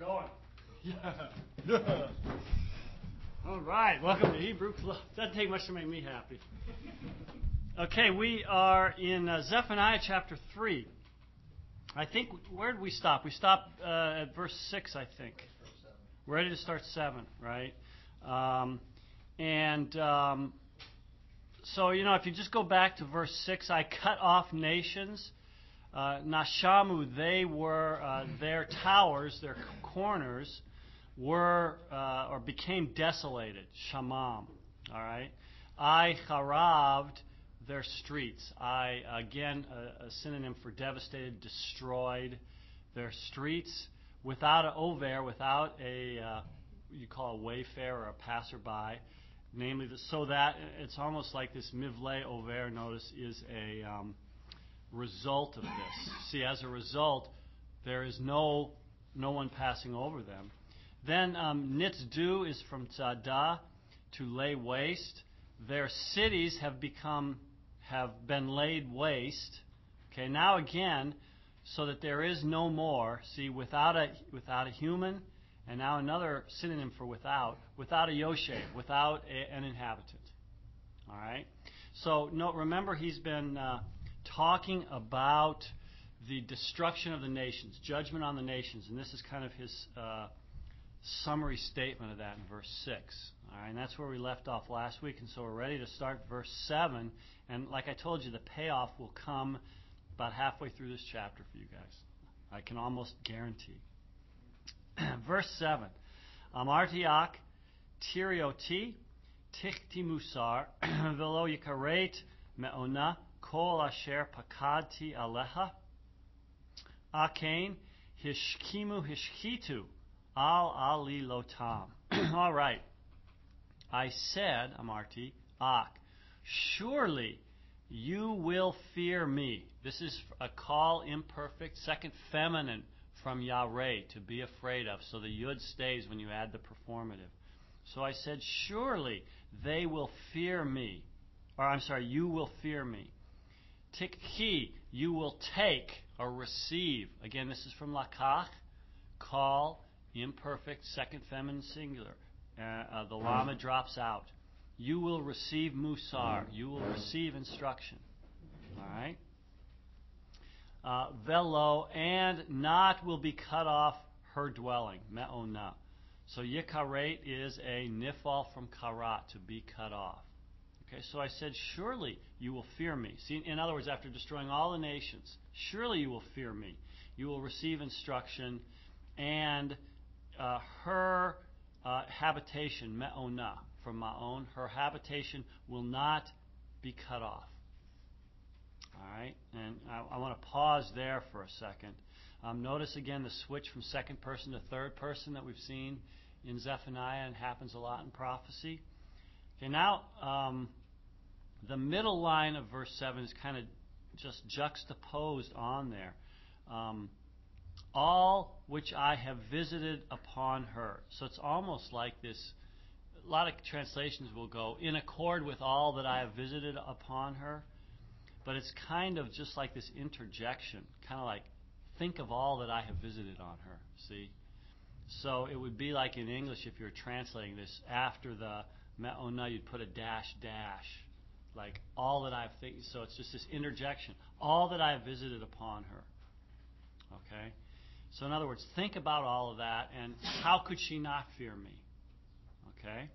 going. Yeah. Yeah. All right. Welcome to Hebrew Club. Doesn't take much to make me happy. Okay, we are in uh, Zephaniah chapter 3. I think, where did we stop? We stopped uh, at verse 6, I think. We're ready to start 7, right? Um, and um, so, you know, if you just go back to verse 6, I cut off nations. Uh, Nashamu, they were, uh, their towers, their corners, were uh, or became desolated. Shamam. All right. I charaved their streets. I, again, a, a synonym for devastated, destroyed their streets without an over, without a, uh, you call a wayfarer or a passerby. Namely, the, so that it's almost like this mivle over, notice, is a um, result of this. See, as a result, there is no, no one passing over them. Then um, nitzdu is from tzada, to lay waste. Their cities have become have been laid waste. Okay, now again, so that there is no more. See, without a without a human, and now another synonym for without, without a yoshe, without a, an inhabitant. All right. So no, remember he's been uh, talking about the destruction of the nations, judgment on the nations, and this is kind of his. Uh, summary statement of that in verse 6. All right, and that's where we left off last week, and so we're ready to start verse 7. And like I told you, the payoff will come about halfway through this chapter for you guys. I can almost guarantee. verse 7. Amartiak tirioti tichti musar velo yikaret me'ona kol asher pakadti aleha akain hishkimu hishkitu Al Ali Lotam. All right. I said, Amarti, Ak, surely you will fear me. This is a call imperfect, second feminine from Yahweh to be afraid of. So the yud stays when you add the preformative. So I said, surely they will fear me. Or I'm sorry, you will fear me. Tikhi, you will take or receive. Again, this is from Lakach, call, imperfect, second feminine singular. Uh, uh, the lama drops out. You will receive musar. You will receive instruction. All right? Uh, velo, and not will be cut off her dwelling. Me'ona. So yikaret is a nifal from karat, to be cut off. Okay, so I said, surely you will fear me. See, in other words, after destroying all the nations, surely you will fear me. You will receive instruction, and uh, her uh, habitation, me'ona, from ma'on, her habitation will not be cut off. All right, and I, I want to pause there for a second. Um, notice again the switch from second person to third person that we've seen in Zephaniah and happens a lot in prophecy. Okay, now um, the middle line of verse 7 is kind of just juxtaposed on there. Um, all which I have visited upon her. So it's almost like this. A lot of translations will go, in accord with all that I have visited upon her. But it's kind of just like this interjection, kind of like, think of all that I have visited on her. See? So it would be like in English if you're translating this, after the me'ona, you'd put a dash dash. Like all that I've think so it's just this interjection. All that I have visited upon her. Okay? So, in other words, think about all of that and how could she not fear me? Okay?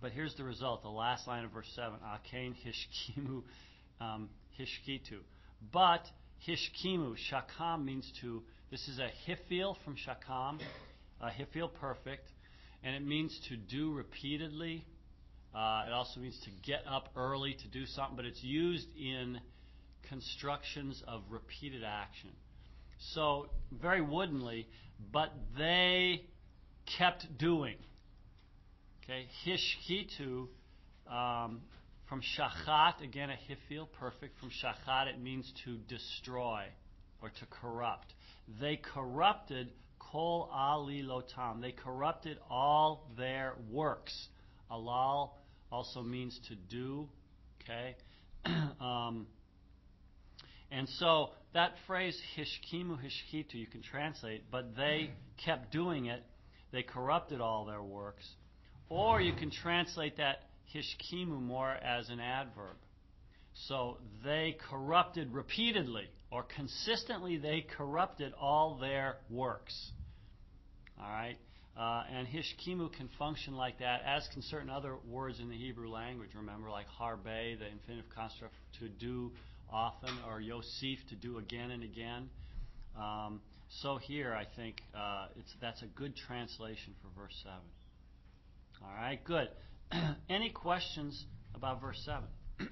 But here's the result the last line of verse 7 Akain hishkimu um, hishkitu. But hishkimu, shakam means to, this is a hifil from shakam, a hifil perfect, and it means to do repeatedly. Uh, it also means to get up early to do something, but it's used in constructions of repeated action. So, very woodenly, but they kept doing. Okay, hishkitu um, from shachat, again a hifil, perfect. From shachat, it means to destroy or to corrupt. They corrupted kol ali lotam. They corrupted all their works. Alal also means to do. Okay. um, And so that phrase hishkimu hishkitu you can translate, but they kept doing it. They corrupted all their works. Or you can translate that hishkimu more as an adverb. So they corrupted repeatedly or consistently they corrupted all their works. All right? Uh, and hishkimu can function like that, as can certain other words in the Hebrew language. Remember, like harbe, the infinitive construct to do often, or yosef, to do again and again. Um, so here, I think uh, that's a good translation for verse 7. All right, good. Any questions about verse 7? no,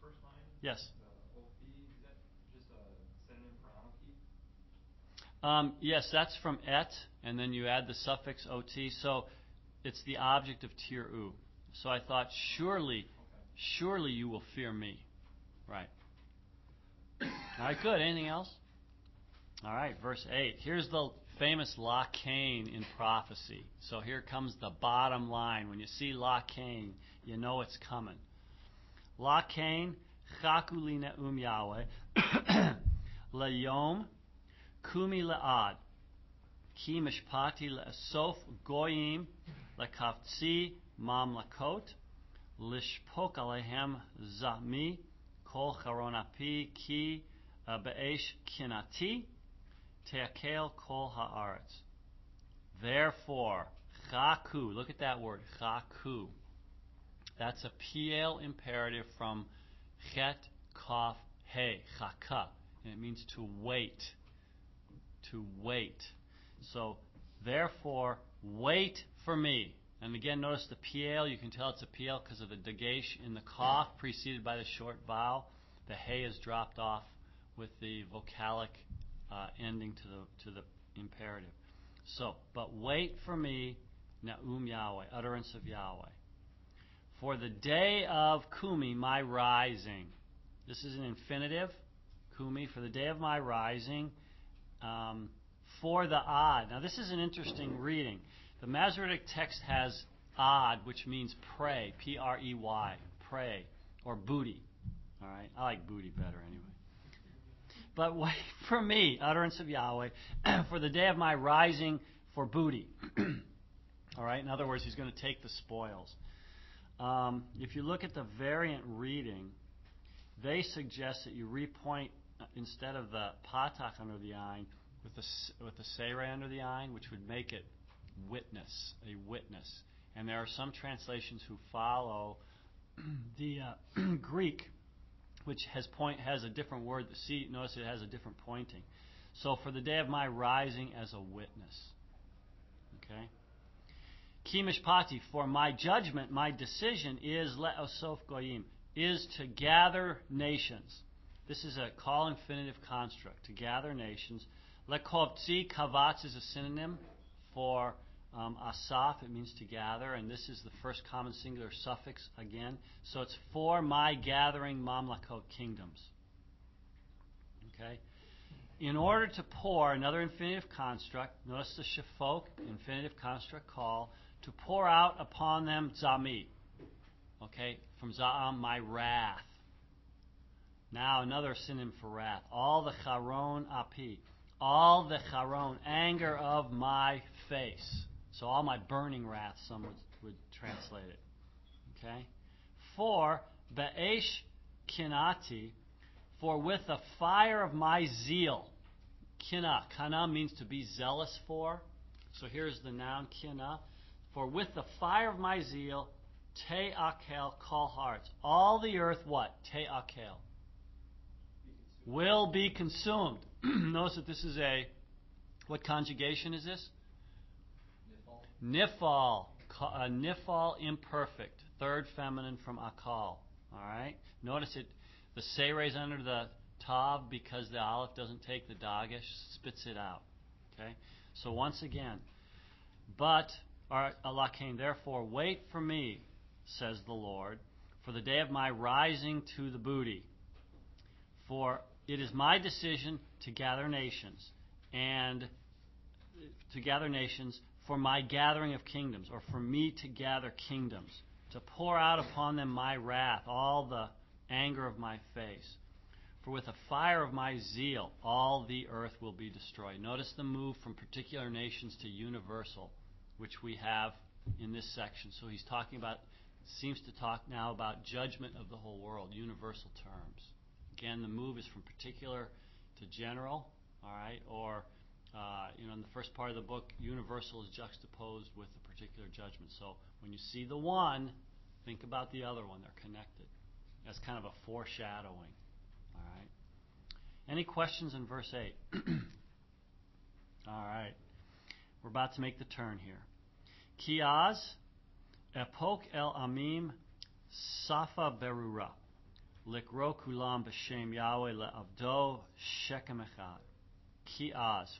first line? Yes. Um, yes, that's from et, and then you add the suffix ot. So it's the object of tiru. So I thought, surely, surely you will fear me. Right. All right, good. Anything else? All right, verse 8. Here's the famous Lakain in prophecy. So here comes the bottom line. When you see Lakain, you know it's coming. Lakain, chakulina um Yahweh, layom Kumi la'ad. Ki mishpati le'asof goyim lekavtzi mamlakot. Lishpok alehem zami kol charon api ki be'esh kinati. Teakel kol haaretz. Therefore, chaku, look at that word, chaku. That's a piel imperative from chet, kaf, he, chaka. And it means to wait to wait. So, therefore, wait for me. And again, notice the piel. You can tell it's a piel because of the dagesh in the kaf preceded by the short vowel. The hay is dropped off with the vocalic uh, ending to the to the imperative. So, but wait for me, Naum Yahweh, utterance of Yahweh. For the day of Kumi, my rising. This is an infinitive, Kumi, for the day of my rising um, for the odd. Now, this is an interesting reading. The Masoretic text has odd, which means prey, P R E Y, prey, or booty. All right, I like booty better anyway. But wait for me, utterance of Yahweh, for the day of my rising for booty. All right, in other words, he's going to take the spoils. Um, if you look at the variant reading, they suggest that you repoint instead of the patak under the ayin, with the with the seirei under the ayin, which would make it witness, a witness. And there are some translations who follow the uh, Greek, which has point has a different word. The see, notice it has a different pointing. So for the day of my rising as a witness. Okay. Kimishpati, for my judgment, my decision is le'osof goyim, is to gather nations. This is a call infinitive construct, to gather nations. Lekovtzi, kavatz is a synonym for um, asaf, it means to gather, and this is the first common singular suffix again. So it's for my gathering mamlakot kingdoms. Okay? In order to pour, another infinitive construct, notice the shafok, infinitive construct call, to pour out upon them zami. Okay? From za'am, my wrath. Now another synonym for wrath. All the charon api. All the charon, anger of my face. So all my burning wrath, some would, would translate it. Okay? For be'esh kinati, for with the fire of my zeal. Kina. Kana means to be zealous for. So here's the noun kina. For with the fire of my zeal, te akel kol haaretz. All the earth what? Te akel will be consumed. Notice that this is a, what conjugation is this? Nifal. A uh, nifal imperfect. Third feminine from akal. Alright? Notice it, the seirei is under the tav because the aleph doesn't take the dagesh, spits it out. Okay? So once again, but, Lakain, therefore, wait for me, says the Lord, for the day of my rising to the booty. For it is my decision to gather nations and to gather nations for my gathering of kingdoms, or for me to gather kingdoms, to pour out upon them my wrath, all the anger of my face. For with the fire of my zeal, all the earth will be destroyed. Notice the move from particular nations to universal, which we have in this section. So he's talking about, seems to talk now about judgment of the whole world, universal terms. Again, the move is from particular to general, all right, or uh, you know, in the first part of the book, universal is juxtaposed with the particular judgment. So when you see the one, think about the other one. They're connected. That's kind of a foreshadowing. All right. Any questions in verse 8? All right. We're about to make the turn here. Kiaz, epok el amim, safa berura, likro kulam b'shem Yahweh le'avdo shekem echad.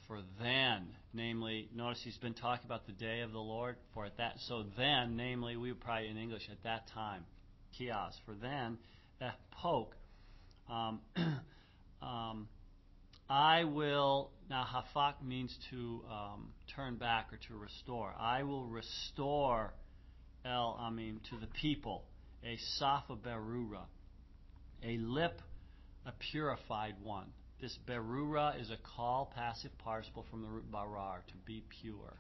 For then, namely, notice he's been talking about the day of the Lord, for at that, so then, namely, we would probably in English, at that time. Kiaz, for then, epok, um, um, I will, now hafak means to um, turn back or to restore. I will restore El Amim to the people, a safa berura, a lip, a purified one. This berura is a call passive participle from the root barar, to be pure.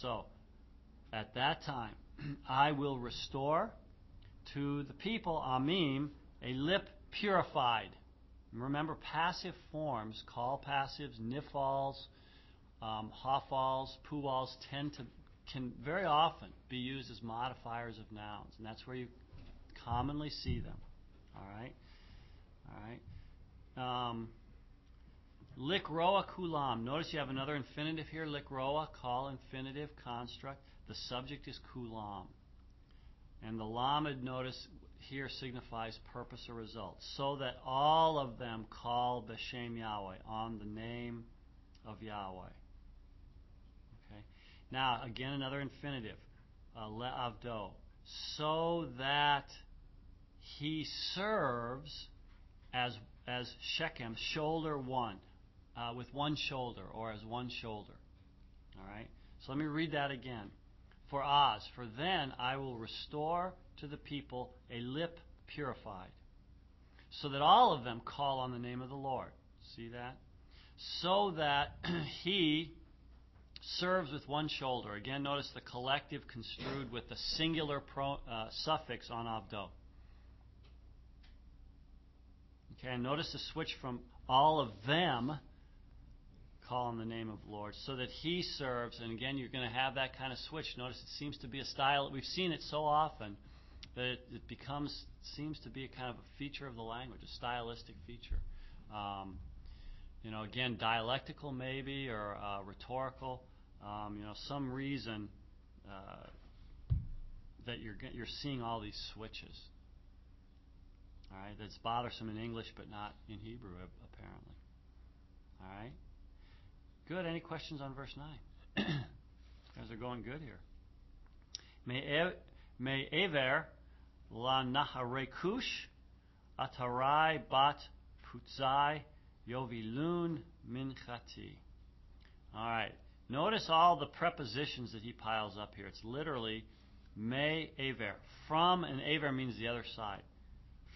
So, at that time, I will restore to the people, Amim, a lip purified. Remember, passive forms, call passives, nifals, um, hafals, puals, tend to can very often be used as modifiers of nouns, and that's where you commonly see them. All right, all right. Um, likroa kulam. Notice you have another infinitive here. Likroa, call infinitive construct. The subject is kulam. And the lamed, notice, here signifies purpose or result. So that all of them call Beshem Yahweh, on the name of Yahweh. Okay. Now, again, another infinitive. Uh, le'avdo. So that he serves as as shekem, shoulder one, uh, with one shoulder, or as one shoulder. All right? So let me read that again. For Oz, for then I will restore to the people a lip purified, so that all of them call on the name of the Lord. See that? So that he serves with one shoulder. Again, notice the collective construed with the singular pro, uh, suffix on avdo. Okay, and notice the switch from all of them call on the name of Lord, so that He serves. And again, you're going to have that kind of switch. Notice it seems to be a style. We've seen it so often that it, it becomes seems to be a kind of a feature of the language, a stylistic feature. Um, you know, again, dialectical maybe or uh, rhetorical. Um, you know, some reason uh, that you're you're seeing all these switches. All right, that's bothersome in English, but not in Hebrew, apparently. All right. Good. Any questions on verse nine? Guys are going good here. May ever la naharekush atarai bat putzai yovilun minchati. All right. Notice all the prepositions that he piles up here. It's literally may aver. From and aver means the other side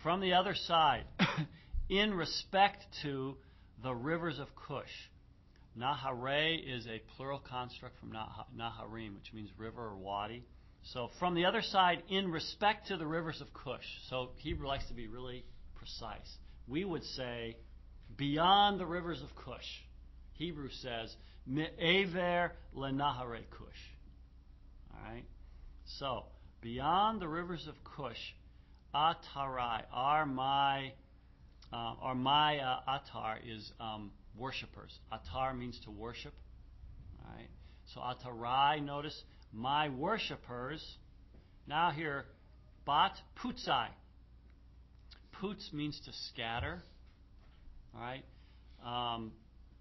from the other side in respect to the rivers of Cush. Nahare is a plural construct from Naharim, which means river or wadi. So from the other side, in respect to the rivers of Cush. So Hebrew likes to be really precise. We would say beyond the rivers of Cush. Hebrew says me'ever lenahare Cush. All right. So beyond the rivers of Cush, Atarai, are my, uh, or my uh, atar is um, worshippers. Atar means to worship. All right. So atarai, notice my worshippers. Now here, bat putzai. Putz means to scatter. All right. Um,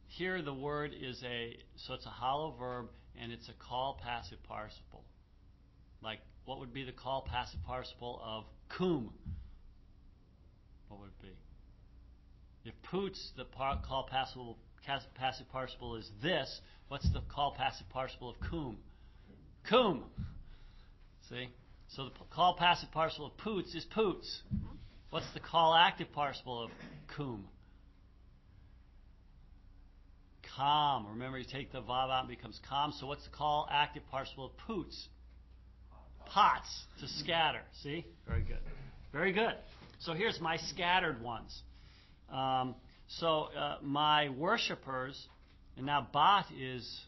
here the word is a so it's a hollow verb and it's a call passive participle. Like what would be the call passive participle of cum? What would it be? If poots, the par- call passive, passive participle is this, what's the call passive participle of cum? Cum. See? So the call passive participle of poots is poots. What's the call active participle of cum? Calm. Remember, you take the vav out and becomes calm. So what's the call active participle of poots? Pots to scatter. See? Very good. Very good. So here's my scattered ones. Um, so uh, my worshippers, and now bot is.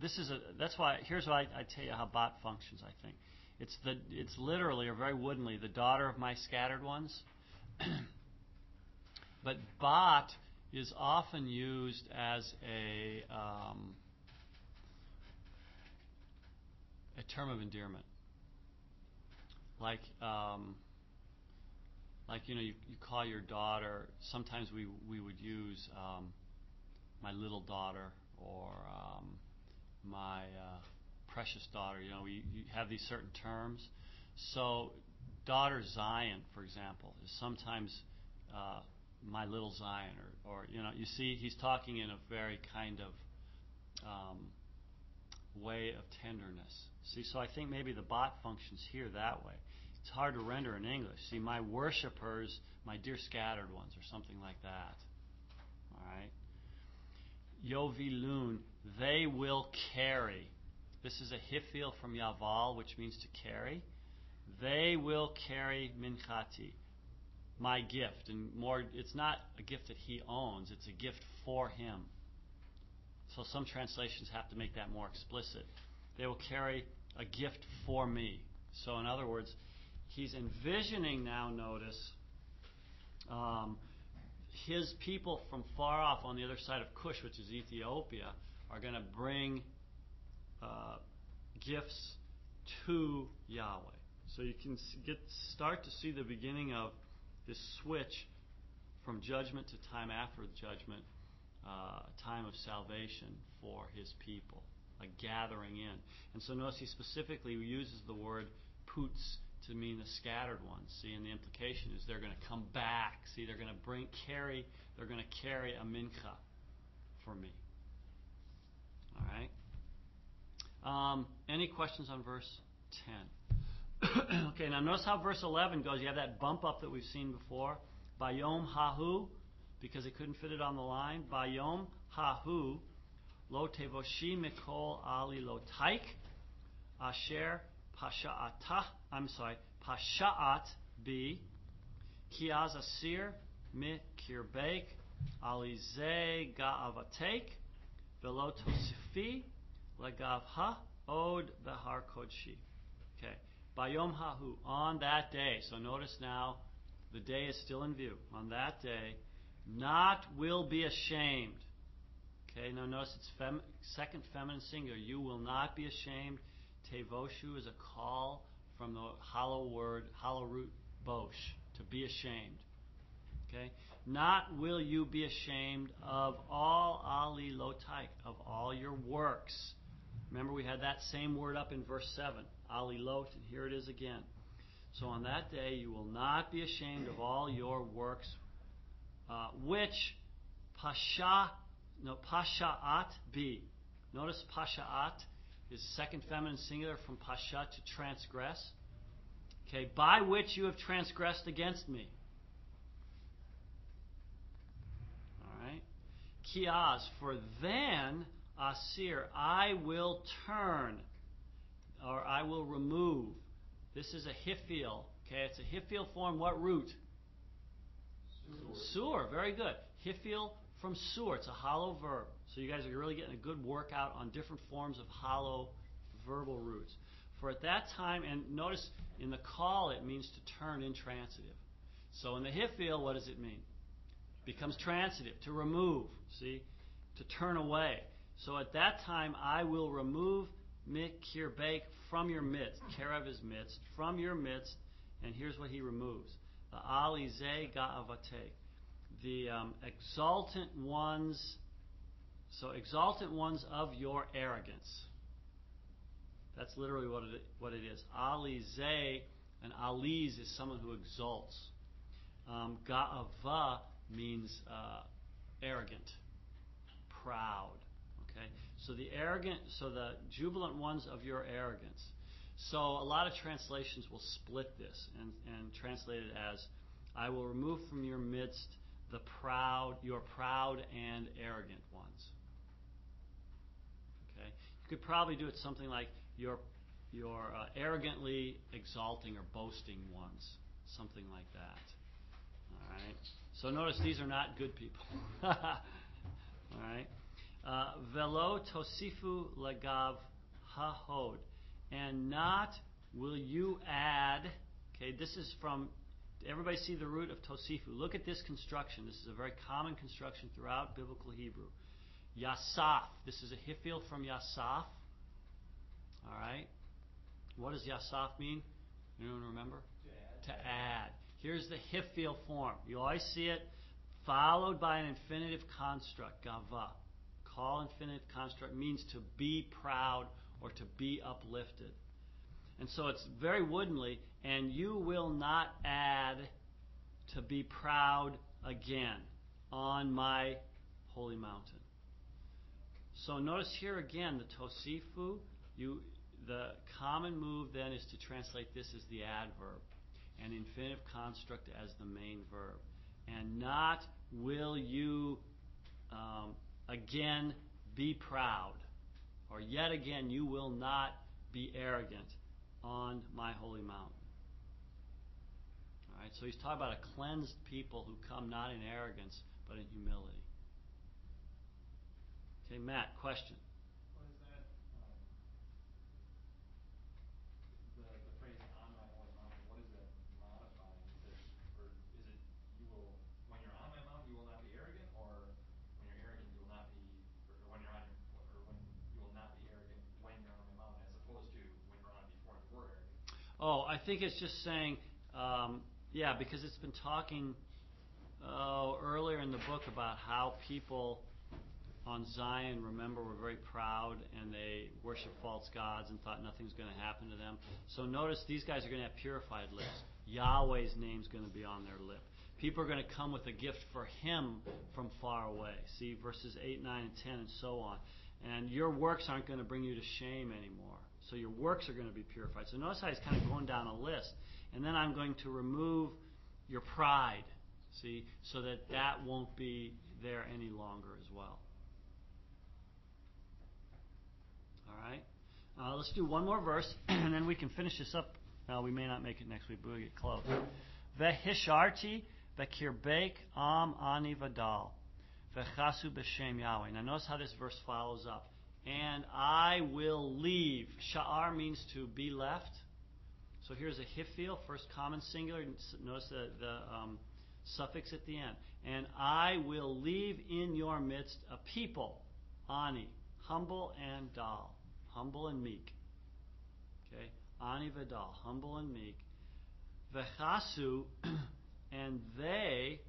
This is a. That's why. Here's why I, I tell you how bot functions. I think it's the. It's literally or very woodenly the daughter of my scattered ones. but bot is often used as a um, a term of endearment. Like, um, like you know, you, you call your daughter. Sometimes we we would use um, my little daughter or um, my uh, precious daughter. You know, we you have these certain terms. So, daughter Zion, for example, is sometimes uh, my little Zion, or, or you know, you see, he's talking in a very kind of um, way of tenderness. See, so I think maybe the bot functions here that way. It's hard to render in English. See, my worshippers, my dear scattered ones, or something like that. All right. Yovilun, they will carry. This is a hifil from Yaval, which means to carry. They will carry minchati my gift. And more, it's not a gift that he owns, it's a gift for him. So some translations have to make that more explicit. They will carry a gift for me. So, in other words, he's envisioning now, notice, um, his people from far off on the other side of Cush, which is Ethiopia, are going to bring uh, gifts to Yahweh. So you can get start to see the beginning of this switch from judgment to time after judgment, uh, time of salvation for his people, a gathering in. And so notice he specifically uses the word poots to mean the scattered ones. See, and the implication is they're going to come back. See, they're going to bring carry. They're going to carry a mincha for me. All right. Um, any questions on verse ten? okay, now notice how verse 11 goes. You have that bump up that we've seen before. Bayom hahu, because it couldn't fit it on the line. Bayom hahu, lo tevoshi mikol ali lo taik, asher pasha'ata, I'm sorry, pasha'at bi, kiaz asir mi kirbeik, alize ga'avatek, velo tosifi, legavha, od behar kodshi. Okay. Bayom Hahu, on that day. So notice now, the day is still in view. On that day, not will be ashamed. Okay, now notice it's fem- second feminine singular. You will not be ashamed. Tevoshu is a call from the hollow word, hollow root bosh, to be ashamed. Okay? Not will you be ashamed of all ali lotaik, of all your works. Remember, we had that same word up in verse 7. Alilot, and here it is again. So on that day you will not be ashamed of all your works, uh, which pasha, no, pashaat be. Notice pashaat is second feminine singular from pasha to transgress. Okay, by which you have transgressed against me. All right. Kiaz, for then, Asir, I will turn or I will remove. This is a hifil. Okay, it's a hifil form. What root? Sur. Very good. Hifil from sur. It's a hollow verb. So you guys are really getting a good workout on different forms of hollow verbal roots. For at that time, and notice in the call it means to turn intransitive. So in the hifil, what does it mean? It becomes transitive, to remove. See? To turn away. So at that time, I will remove Mikirbeik from your midst. Kerev is midst. From your midst. And here's what he removes. The Alize Ga'avate. The um, exultant ones. So exultant ones of your arrogance. That's literally what it, what it is. Alize, and Aliz is someone who exalts. Um, Ga'ava means uh, arrogant, proud. Okay, so the arrogant, so the jubilant ones of your arrogance. So a lot of translations will split this and, and translate it as I will remove from your midst the proud, your proud and arrogant ones. Okay? You could probably do it something like your your uh, arrogantly exalting or boasting ones, something like that. All right. So notice these are not good people. All right. Uh, Velo tosifu lagav hahod, and not will you add. Okay, this is from. Everybody see the root of tosifu. Look at this construction. This is a very common construction throughout biblical Hebrew. Yasaf. This is a hifil from Yasaf. All right. What does Yasaf mean? Anyone remember? To add. To add. Here's the hifil form. You always see it followed by an infinitive construct, gava. Call infinitive construct means to be proud or to be uplifted. And so it's very woodenly, and you will not add to be proud again on my holy mountain. So notice here again the tosifu, you the common move then is to translate this as the adverb and infinitive construct as the main verb. And not will you um, again be proud, or yet again you will not be arrogant on my holy mountain. All right, so he's talking about a cleansed people who come not in arrogance but in humility. Okay, Matt, question. What is that? The the phrase "on my holy mountain." What is that modifying? Is it or is it you will when you're on my mountain you will not be arrogant, or when you're arrogant you will not be, or when you're on or when you will not be arrogant when you're on my mountain, as opposed to when you're on before you were arrogant. Oh, I think it's just saying, um, yeah, because it's been talking uh, earlier in the book about how people on Zion, remember, were very proud and they worshiped false gods and thought nothing's going to happen to them. So notice these guys are going to have purified lips. Yahweh's name's going to be on their lip. People are going to come with a gift for Him from far away. See verses 8, 9, and 10, and so on. And your works aren't going to bring you to shame anymore. So your works are going to be purified. So notice how he's kind of going down a list. And then I'm going to remove your pride, see, so that that won't be there any longer as well. All right? Uh, let's do one more verse, and then we can finish this up. Now, we may not make it next week, but we'll get close. Vehisharti bekirbek am ani vadal. Vechasu b'shem Yahweh. Now notice how this verse follows up. And I will leave. Sha'ar means to be left. So here's a hifil, first common singular. Notice the, the um, suffix at the end. And I will leave in your midst a people, ani, humble and dal, humble and meek. Okay, ani vadal, humble and meek. Vechasu, and they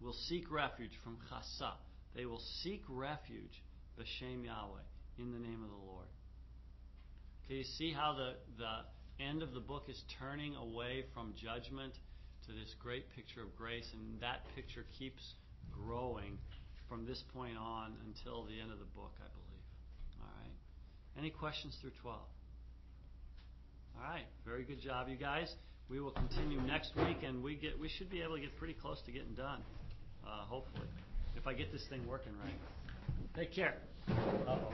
will seek refuge from chasa. They will seek refuge, b'shem Yahweh, in the name of the Lord. Okay, you see how the, the end of the book is turning away from judgment to this great picture of grace, and that picture keeps growing from this point on until the end of the book, I believe. All right. Any questions through 12? All right. Very good job, you guys. We will continue next week, and we get we should be able to get pretty close to getting done. Uh, hopefully, if I get this thing working right. Take care. Uh-oh.